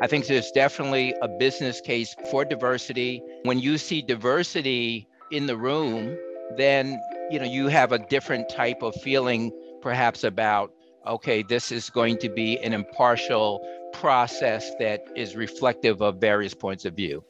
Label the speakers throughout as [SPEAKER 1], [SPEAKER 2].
[SPEAKER 1] I think there's definitely a business case for diversity. When you see diversity in the room, then you know you have a different type of feeling perhaps about okay, this is going to be an impartial process that is reflective of various points of view.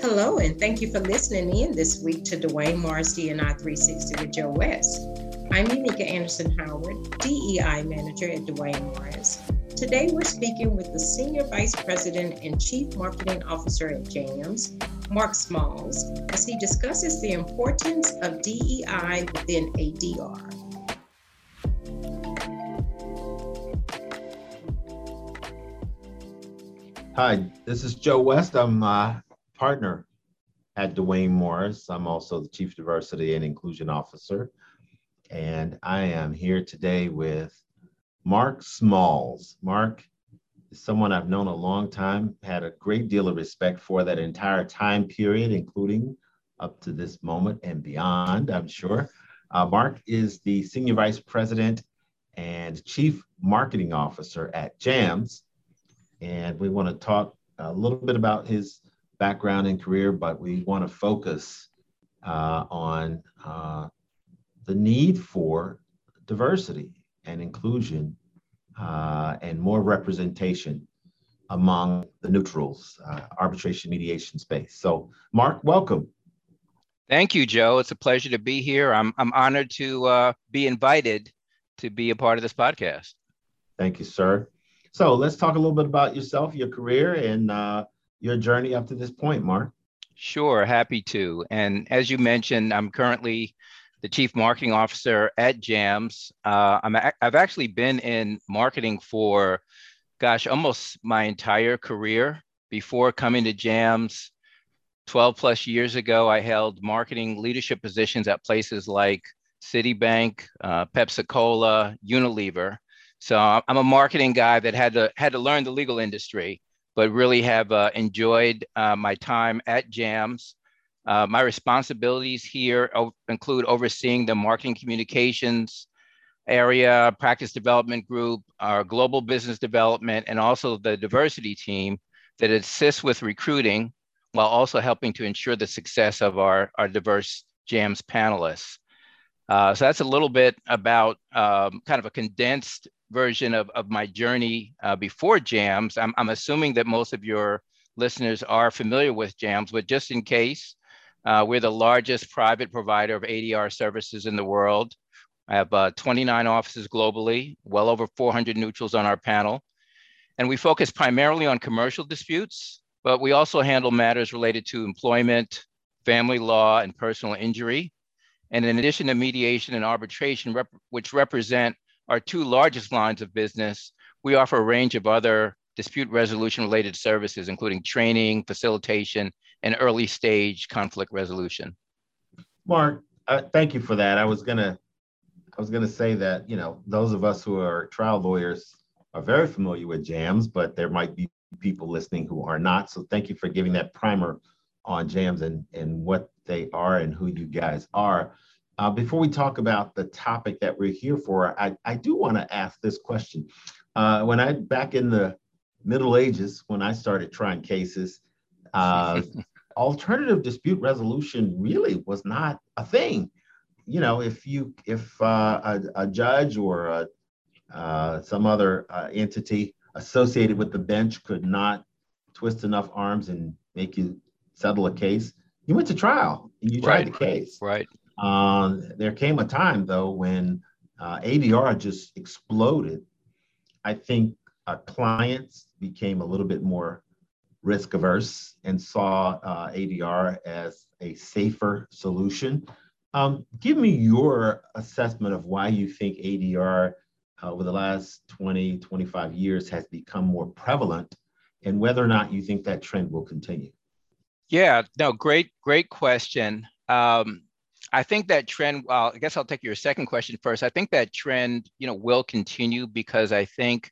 [SPEAKER 2] Hello, and thank you for listening in this week to Duane Morris DNI 360 with Joe West. I'm Unica Anderson Howard, DEI Manager at Duane Morris. Today we're speaking with the Senior Vice President and Chief Marketing Officer at JAMS, Mark Smalls, as he discusses the importance of DEI within ADR.
[SPEAKER 3] Hi, this is Joe West. I'm a partner at Duane Morris. I'm also the Chief Diversity and Inclusion Officer. And I am here today with Mark Smalls. Mark is someone I've known a long time, had a great deal of respect for that entire time period, including up to this moment and beyond, I'm sure. Uh, Mark is the Senior Vice President and Chief Marketing Officer at JAMS. And we want to talk a little bit about his background and career, but we want to focus uh, on uh, the need for diversity and inclusion uh, and more representation among the neutrals, uh, arbitration mediation space. So, Mark, welcome.
[SPEAKER 1] Thank you, Joe. It's a pleasure to be here. I'm, I'm honored to uh, be invited to be a part of this podcast.
[SPEAKER 3] Thank you, sir. So, let's talk a little bit about yourself, your career, and uh, your journey up to this point, Mark.
[SPEAKER 1] Sure, happy to. And as you mentioned, I'm currently the chief marketing officer at Jams. Uh, I'm a- I've actually been in marketing for, gosh, almost my entire career. Before coming to Jams, 12 plus years ago, I held marketing leadership positions at places like Citibank, uh, Pepsi Cola, Unilever. So I'm a marketing guy that had to had to learn the legal industry, but really have uh, enjoyed uh, my time at Jams. Uh, my responsibilities here include overseeing the marketing communications area, practice development group, our global business development, and also the diversity team that assists with recruiting while also helping to ensure the success of our, our diverse JAMS panelists. Uh, so that's a little bit about um, kind of a condensed version of, of my journey uh, before JAMS. I'm, I'm assuming that most of your listeners are familiar with JAMS, but just in case, uh, we're the largest private provider of ADR services in the world. I have uh, 29 offices globally, well over 400 neutrals on our panel. And we focus primarily on commercial disputes, but we also handle matters related to employment, family law, and personal injury. And in addition to mediation and arbitration, rep which represent our two largest lines of business, we offer a range of other dispute resolution related services, including training, facilitation, and early stage conflict resolution.
[SPEAKER 3] Mark, uh, thank you for that. I was gonna, I was gonna say that you know those of us who are trial lawyers are very familiar with jams, but there might be people listening who are not. So thank you for giving that primer on jams and and what they are and who you guys are. Uh, before we talk about the topic that we're here for, I, I do want to ask this question. Uh, when I back in the Middle Ages, when I started trying cases, uh, alternative dispute resolution really was not a thing. You know, if you if uh, a, a, judge or a, uh, some other uh, entity associated with the bench could not twist enough arms and make you settle a case, you went to trial and you tried right, the case.
[SPEAKER 1] Right.
[SPEAKER 3] Um, there came a time though when uh, ADR just exploded. I think uh, clients became a little bit more risk averse and saw uh, ADR as a safer solution. Um, give me your assessment of why you think ADR uh, over the last 20, 25 years has become more prevalent and whether or not you think that trend will continue.
[SPEAKER 1] Yeah, no, great, great question. Um, I think that trend, well, I guess I'll take your second question first. I think that trend, you know, will continue because I think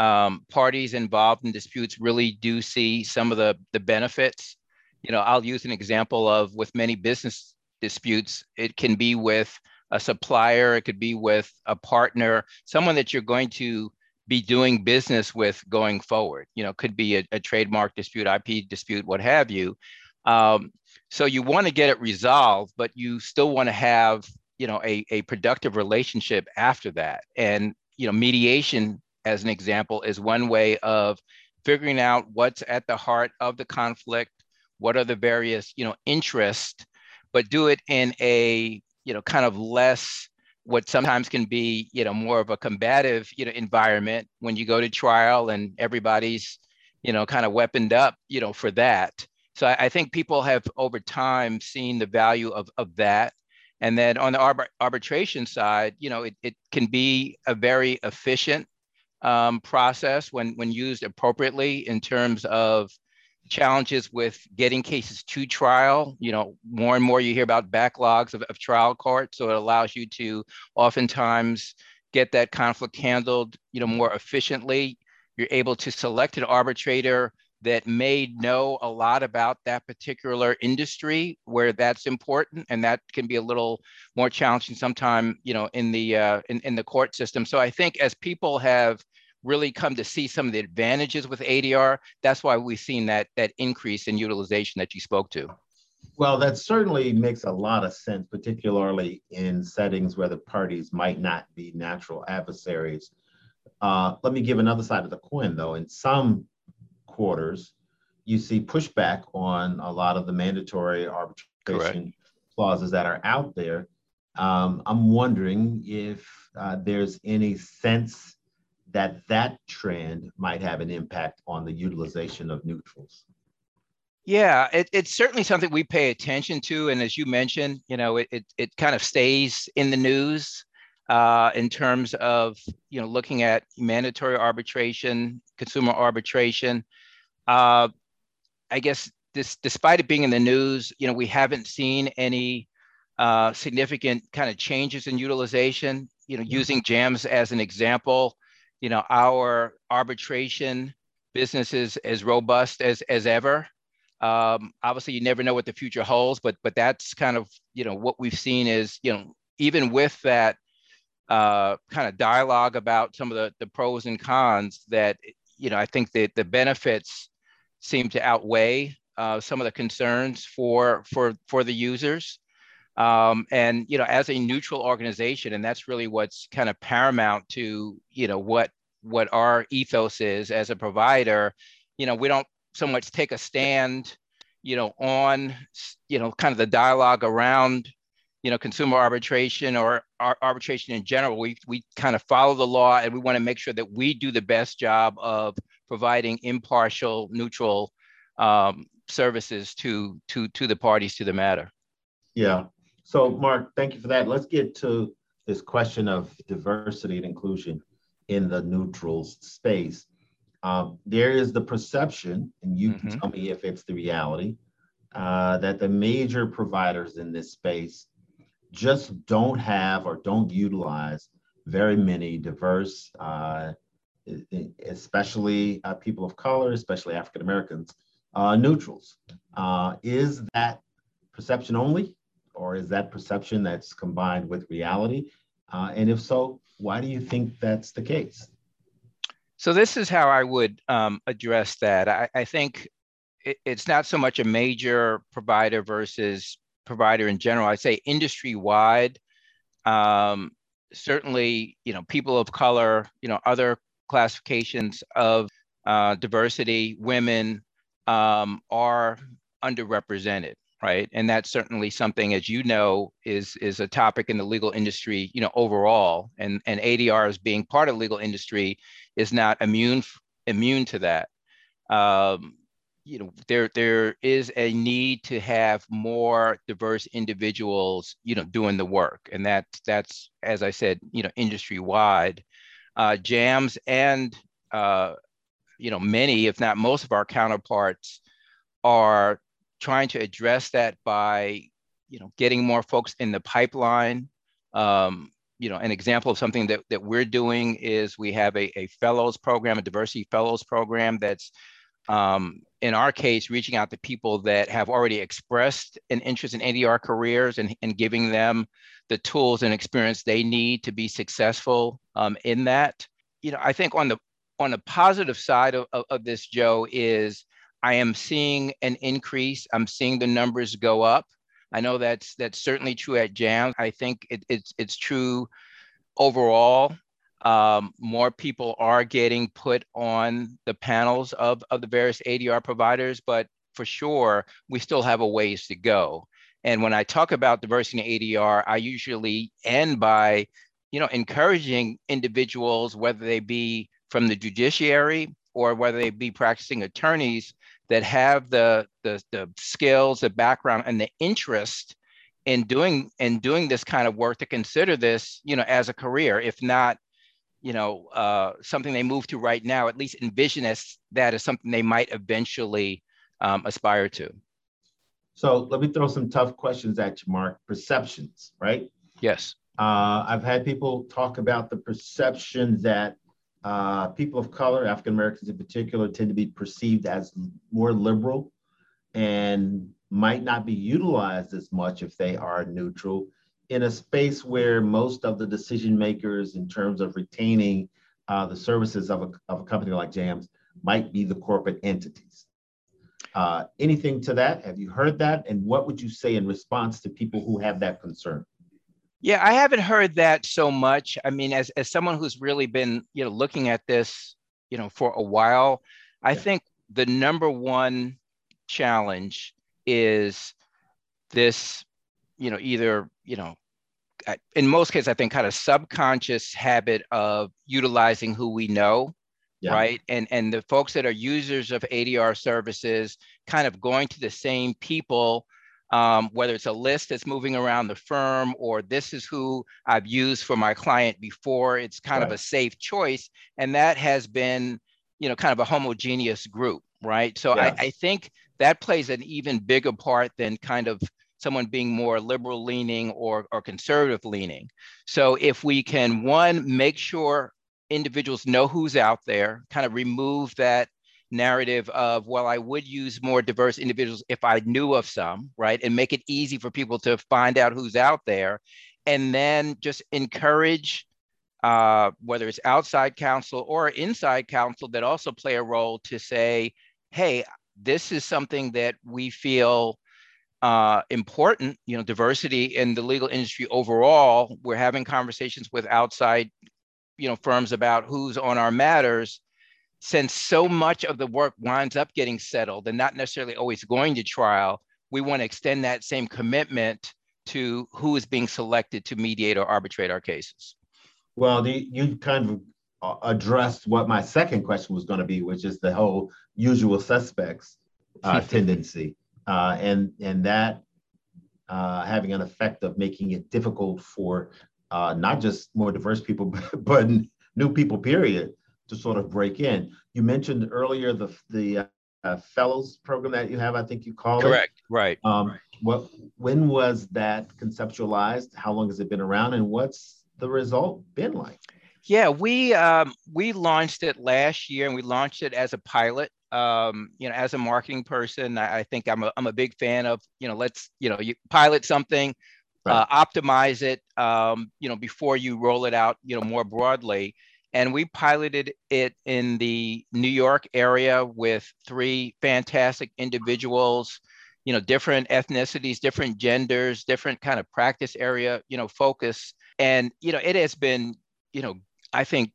[SPEAKER 1] um, parties involved in disputes really do see some of the, the benefits. You know, I'll use an example of with many business disputes, it can be with a supplier, it could be with a partner, someone that you're going to be doing business with going forward. You know, could be a, a trademark dispute, IP dispute, what have you. Um, so you want to get it resolved, but you still want to have you know a, a productive relationship after that. And you know, mediation, as an example, is one way of figuring out what's at the heart of the conflict, what are the various you know interests, but do it in a you know kind of less what sometimes can be you know more of a combative you know environment when you go to trial and everybody's you know kind of weaponed up you know for that. So i, I think people have over time seen the value of, of that. And then on the arbit- arbitration side you know it, it can be a very efficient um, process when when used appropriately in terms of challenges with getting cases to trial. You know, more and more you hear about backlogs of, of trial court. So it allows you to oftentimes get that conflict handled, you know, more efficiently. You're able to select an arbitrator that may know a lot about that particular industry where that's important and that can be a little more challenging sometime you know in the uh, in, in the court system so i think as people have really come to see some of the advantages with ADR. That's why we've seen that that increase in utilization that you spoke to.
[SPEAKER 3] Well, that certainly makes a lot of sense, particularly in settings where the parties might not be natural adversaries. Uh, let me give another side of the coin, though. In some quarters, you see pushback on a lot of the mandatory arbitration Correct. clauses that are out there. Um, I'm wondering if uh, there's any sense that that trend might have an impact on the utilization of neutrals.
[SPEAKER 1] Yeah, it, it's certainly something we pay attention to. And as you mentioned, you know, it, it, it kind of stays in the news uh, in terms of, you know, looking at mandatory arbitration, consumer arbitration. Uh, I guess this, despite it being in the news, you know, we haven't seen any uh, significant kind of changes in utilization. You know, using JAMS as an example, you know, our arbitration business is as robust as, as ever. Um, obviously, you never know what the future holds, but but that's kind of you know what we've seen is you know even with that uh, kind of dialogue about some of the, the pros and cons that you know I think that the benefits seem to outweigh uh, some of the concerns for for for the users. Um, and you know, as a neutral organization, and that's really what's kind of paramount to you know what what our ethos is as a provider. You know, we don't so much take a stand, you know, on you know kind of the dialogue around you know consumer arbitration or arbitration in general. We we kind of follow the law, and we want to make sure that we do the best job of providing impartial, neutral um, services to to to the parties to the matter.
[SPEAKER 3] Yeah, so, Mark, thank you for that. Let's get to this question of diversity and inclusion in the neutrals space. Um, there is the perception, and you mm-hmm. can tell me if it's the reality, uh, that the major providers in this space just don't have or don't utilize very many diverse, uh, especially uh, people of color, especially African Americans, uh, neutrals. Uh, is that perception only? or is that perception that's combined with reality? Uh, and if so, why do you think that's the case?
[SPEAKER 1] So this is how I would um, address that. I, I think it, it's not so much a major provider versus provider in general. I'd say industry wide. Um, certainly, you know, people of color, you know, other classifications of uh, diversity, women um, are underrepresented right? And that's certainly something, as you know, is is a topic in the legal industry, you know, overall. And and ADR as being part of legal industry is not immune immune to that. Um, you know, there there is a need to have more diverse individuals, you know, doing the work, and that's that's as I said, you know, industry wide. Uh, jams and uh, you know many, if not most, of our counterparts are trying to address that by you know getting more folks in the pipeline. Um, you know an example of something that, that we're doing is we have a, a fellows program a diversity fellows program that's um, in our case reaching out to people that have already expressed an interest in adr careers and, and giving them the tools and experience they need to be successful um, in that you know, I think on the on the positive side of, of, of this, Joe, is I am seeing an increase. I'm seeing the numbers go up. I know that's that's certainly true at JAM. I think it, it's it's true overall. Um, more people are getting put on the panels of, of the various ADR providers, but for sure, we still have a ways to go. And when I talk about diversity in ADR, I usually end by, you know, encouraging individuals, whether they be from the judiciary or whether they be practicing attorneys that have the, the, the skills, the background, and the interest in doing in doing this kind of work to consider this, you know, as a career, if not, you know, uh, something they move to right now, at least envision as that as something they might eventually um, aspire to.
[SPEAKER 3] So let me throw some tough questions at you, Mark. Perceptions, right?
[SPEAKER 1] Yes.
[SPEAKER 3] Uh, I've had people talk about the perception that uh, people of color, African Americans in particular, tend to be perceived as more liberal and might not be utilized as much if they are neutral in a space where most of the decision makers in terms of retaining uh, the services of a, of a company like JAMS might be the corporate entities. Uh, anything to that? Have you heard that? And what would you say in response to people who have that concern?
[SPEAKER 1] Yeah, I haven't heard that so much. I mean, as, as someone who's really been, you know, looking at this, you know, for a while, I yeah. think the number one challenge is this, you know, either, you know, in most cases, I think kind of subconscious habit of utilizing who we know yeah. right? And and the folks that are users of ADR services, kind of going to the same people, um, whether it's a list that's moving around the firm or this is who I've used for my client before. It's kind right. of a safe choice, and that has been, you know, kind of a homogeneous group, right? So yeah. I, I think that plays an even bigger part than kind of someone being more liberal leaning or, or conservative leaning. So if we can, one, make sure individuals know who's out there, kind of remove that narrative of, well, I would use more diverse individuals if I knew of some, right? And make it easy for people to find out who's out there. And then just encourage, uh, whether it's outside counsel or inside counsel that also play a role to say, hey, this is something that we feel uh, important, you know, diversity in the legal industry overall. We're having conversations with outside you know firms about who's on our matters since so much of the work winds up getting settled and not necessarily always going to trial we want to extend that same commitment to who is being selected to mediate or arbitrate our cases.
[SPEAKER 3] Well the, you kind of uh, addressed what my second question was going to be which is the whole usual suspects uh, tendency. Uh, and and that uh, having an effect of making it difficult for uh, not just more diverse people, but new people, period, to sort of break in. You mentioned earlier the the uh, fellows program that you have. I think you call
[SPEAKER 1] Correct. it. Correct. Right.
[SPEAKER 3] Um,
[SPEAKER 1] right.
[SPEAKER 3] What? When was that conceptualized? How long has it been around? And what's the result been like?
[SPEAKER 1] Yeah, we um, we launched it last year, and we launched it as a pilot. Um, you know, as a marketing person, I, I think I'm a I'm a big fan of you know let's you know you pilot something right. uh, optimize it, um, you know, before you roll it out, you know, more broadly. And we piloted it in the New York area with three fantastic individuals, you know, different ethnicities, different genders, different kind of practice area, you know, focus. And, you know, it has been, you know, I think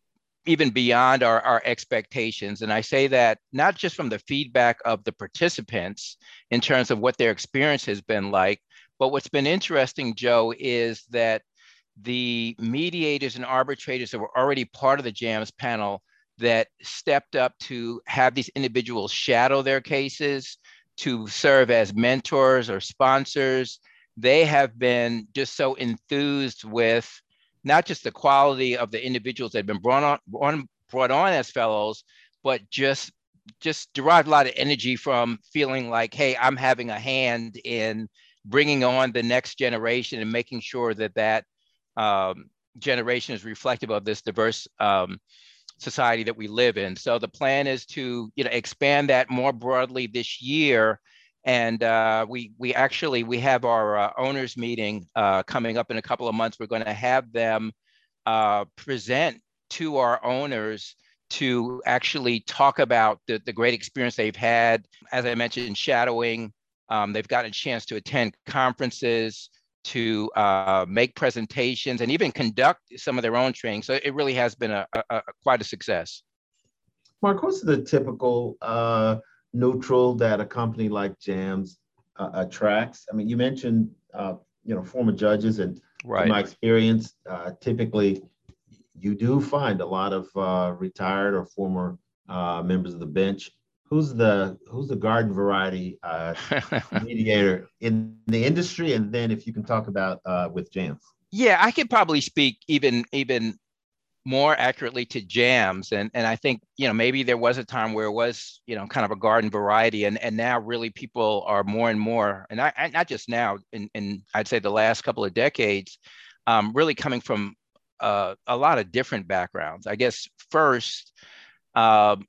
[SPEAKER 1] even beyond our, our expectations. And I say that not just from the feedback of the participants in terms of what their experience has been like, but what's been interesting, Joe, is that the mediators and arbitrators that were already part of the JAMS panel that stepped up to have these individuals shadow their cases, to serve as mentors or sponsors, they have been just so enthused with not just the quality of the individuals that have been brought on, brought on as fellows, but just just derived a lot of energy from feeling like, hey, I'm having a hand in bringing on the next generation and making sure that that um, generation is reflective of this diverse um, society that we live in. So the plan is to you know expand that more broadly this year. And uh, we we actually we have our uh, owners meeting uh, coming up in a couple of months. We're going to have them uh, present to our owners to actually talk about the, the great experience they've had. As I mentioned, shadowing, um, they've gotten a chance to attend conferences, to uh, make presentations, and even conduct some of their own training. So it really has been a, a, a quite a success.
[SPEAKER 3] Mark, what's the typical uh, neutral that a company like JAMS uh, attracts? I mean, you mentioned uh, you know former judges, and right. in my experience, uh, typically you do find a lot of uh, retired or former uh, members of the bench. Who's the who's the garden variety uh, mediator in the industry, and then if you can talk about uh, with Jams.
[SPEAKER 1] Yeah, I could probably speak even even more accurately to jams and and i think you know maybe there was a time where it was you know kind of a garden variety and and now really people are more and more and i, I not just now in, in i'd say the last couple of decades um, really coming from uh, a lot of different backgrounds. I guess first, um,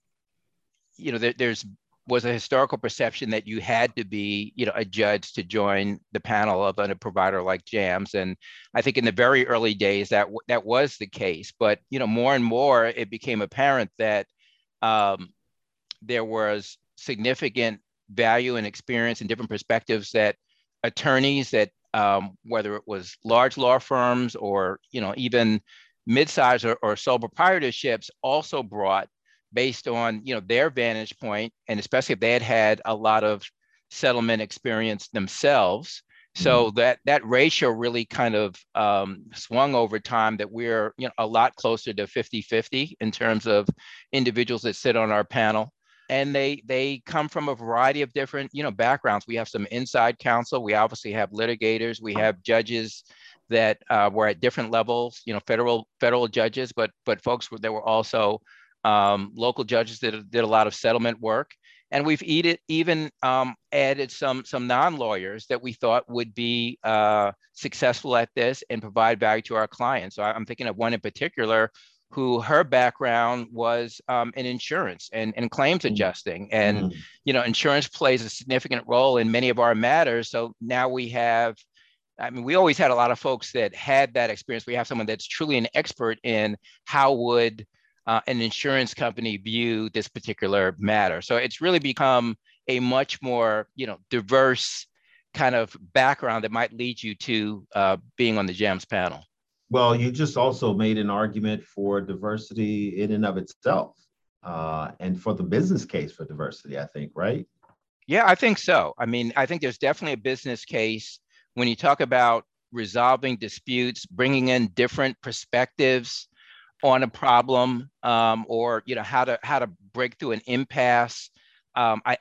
[SPEAKER 1] you know, there, there's was a historical perception that you had to be, you know, a judge to join the panel of a provider like JAMS. And I think in the very early days that that was the case. But you know, more and more it became apparent that um, there was significant value and experience and different perspectives that attorneys that um, whether it was large law firms or you know even mid-size or, or sole proprietorships also brought based on you know their vantage point and especially if they had had a lot of settlement experience themselves. So mm-hmm. that that ratio really kind of um, swung over time that we're you know a lot closer to 50 50 in terms of individuals that sit on our panel. And they they come from a variety of different you know backgrounds. We have some inside counsel. We obviously have litigators. We have judges that uh, were at different levels you know federal federal judges but but folks were, that were also um, local judges that did a lot of settlement work and we've eated, even um, added some some non-lawyers that we thought would be uh, successful at this and provide value to our clients so i'm thinking of one in particular who her background was um, in insurance and, and claims mm. adjusting. And, mm. you know, insurance plays a significant role in many of our matters. So now we have, I mean, we always had a lot of folks that had that experience. We have someone that's truly an expert in how would uh, an insurance company view this particular matter. So it's really become a much more, you know, diverse kind of background that might lead you to uh, being on the JAMS panel.
[SPEAKER 3] Well, you just also made an argument for diversity in and of itself, uh, and for the business case for diversity. I think, right?
[SPEAKER 1] Yeah, I think so. I mean, I think there's definitely a business case when you talk about resolving disputes, bringing in different perspectives on a problem, um, or you know how to how to break through an impasse um, I,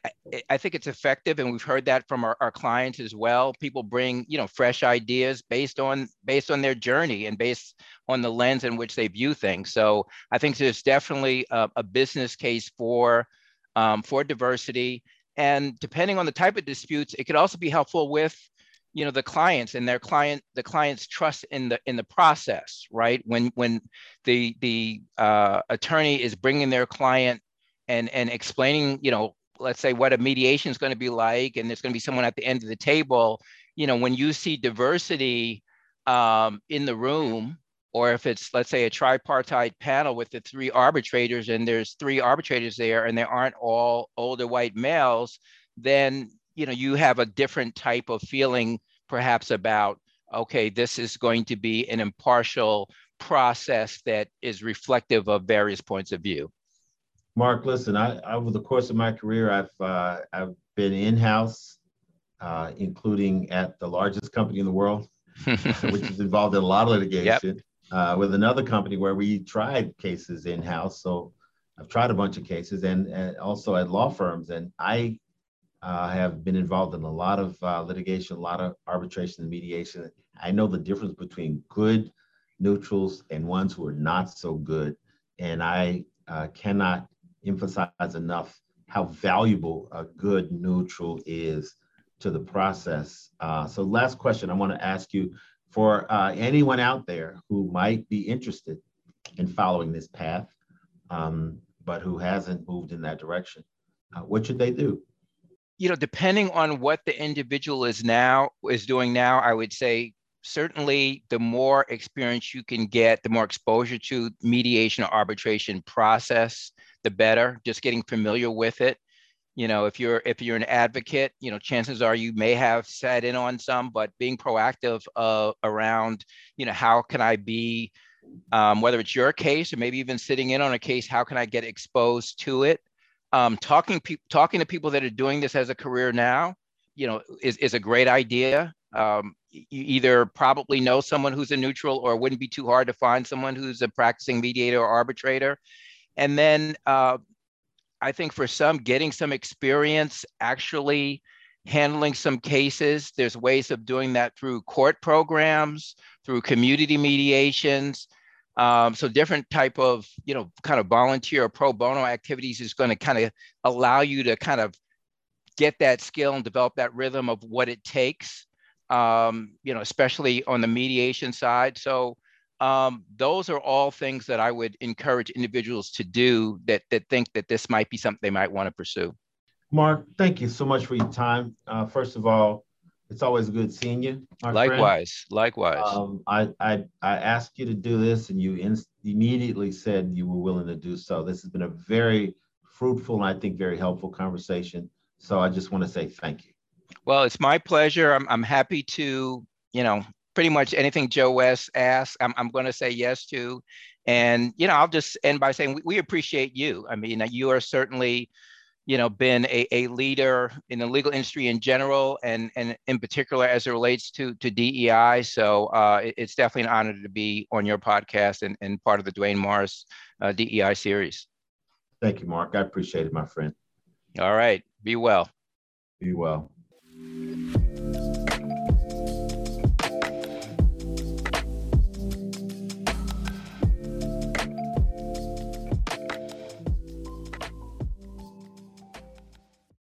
[SPEAKER 1] I think it's effective, and we've heard that from our, our clients as well. People bring you know fresh ideas based on based on their journey and based on the lens in which they view things. So I think there's definitely a, a business case for um, for diversity, and depending on the type of disputes, it could also be helpful with you know the clients and their client the client's trust in the in the process right? When when the the uh, attorney is bringing their client and and explaining you know let's say what a mediation is going to be like and there's going to be someone at the end of the table you know when you see diversity um, in the room or if it's let's say a tripartite panel with the three arbitrators and there's three arbitrators there and they aren't all older white males then you know you have a different type of feeling perhaps about okay this is going to be an impartial process that is reflective of various points of view
[SPEAKER 3] Mark, listen, I, over the course of my career, I've uh, I've been in house, uh, including at the largest company in the world, which is involved in a lot of litigation. Yep. Uh, with another company where we tried cases in house. So I've tried a bunch of cases, and, and also at law firms, and I uh, have been involved in a lot of uh, litigation, a lot of arbitration and mediation. I know the difference between good neutrals and ones who are not so good, and I uh, cannot emphasize enough how valuable a good neutral is to the process. Uh, so last question I want to ask you for uh, anyone out there who might be interested in following this path, um, but who hasn't moved in that direction, uh, what should they do?
[SPEAKER 1] You know, depending on what the individual is now is doing now, I would say certainly the more experience you can get, the more exposure to mediation or arbitration process, the better. Just getting familiar with it. You know, if you're if you're an advocate, you know, chances are you may have sat in on some, but being proactive uh, around, you know, how can I be, um, whether it's your case or maybe even sitting in on a case, how can I get exposed to it? Um, talking pe- talking to people that are doing this as a career now, you know, is, is a great idea. Um, you either probably know someone who's a neutral or it wouldn't be too hard to find someone who's a practicing mediator or arbitrator. And then uh, I think for some, getting some experience actually handling some cases, there's ways of doing that through court programs, through community mediations. Um, so different type of, you know, kind of volunteer or pro bono activities is going to kind of allow you to kind of get that skill and develop that rhythm of what it takes um, you know, especially on the mediation side. So um, those are all things that I would encourage individuals to do that that think that this might be something they might want to pursue.
[SPEAKER 3] Mark, thank you so much for your time. Uh, first of all, it's always good seeing you.
[SPEAKER 1] likewise, friend. likewise. Um,
[SPEAKER 3] I, I I asked you to do this, and you in, immediately said you were willing to do so. This has been a very fruitful and I think very helpful conversation. So I just want to say thank you.
[SPEAKER 1] Well, it's my pleasure. I'm, I'm happy to, you know, pretty much anything Joe West asks, I'm, I'm going to say yes to. And, you know, I'll just end by saying we, we appreciate you. I mean, you are certainly, you know, been a, a leader in the legal industry in general and, and in particular as it relates to, to DEI. So uh, it, it's definitely an honor to be on your podcast and, and part of the Duane Morris uh, DEI series.
[SPEAKER 3] Thank you, Mark. I appreciate it, my friend.
[SPEAKER 1] All right. Be well.
[SPEAKER 3] Be well.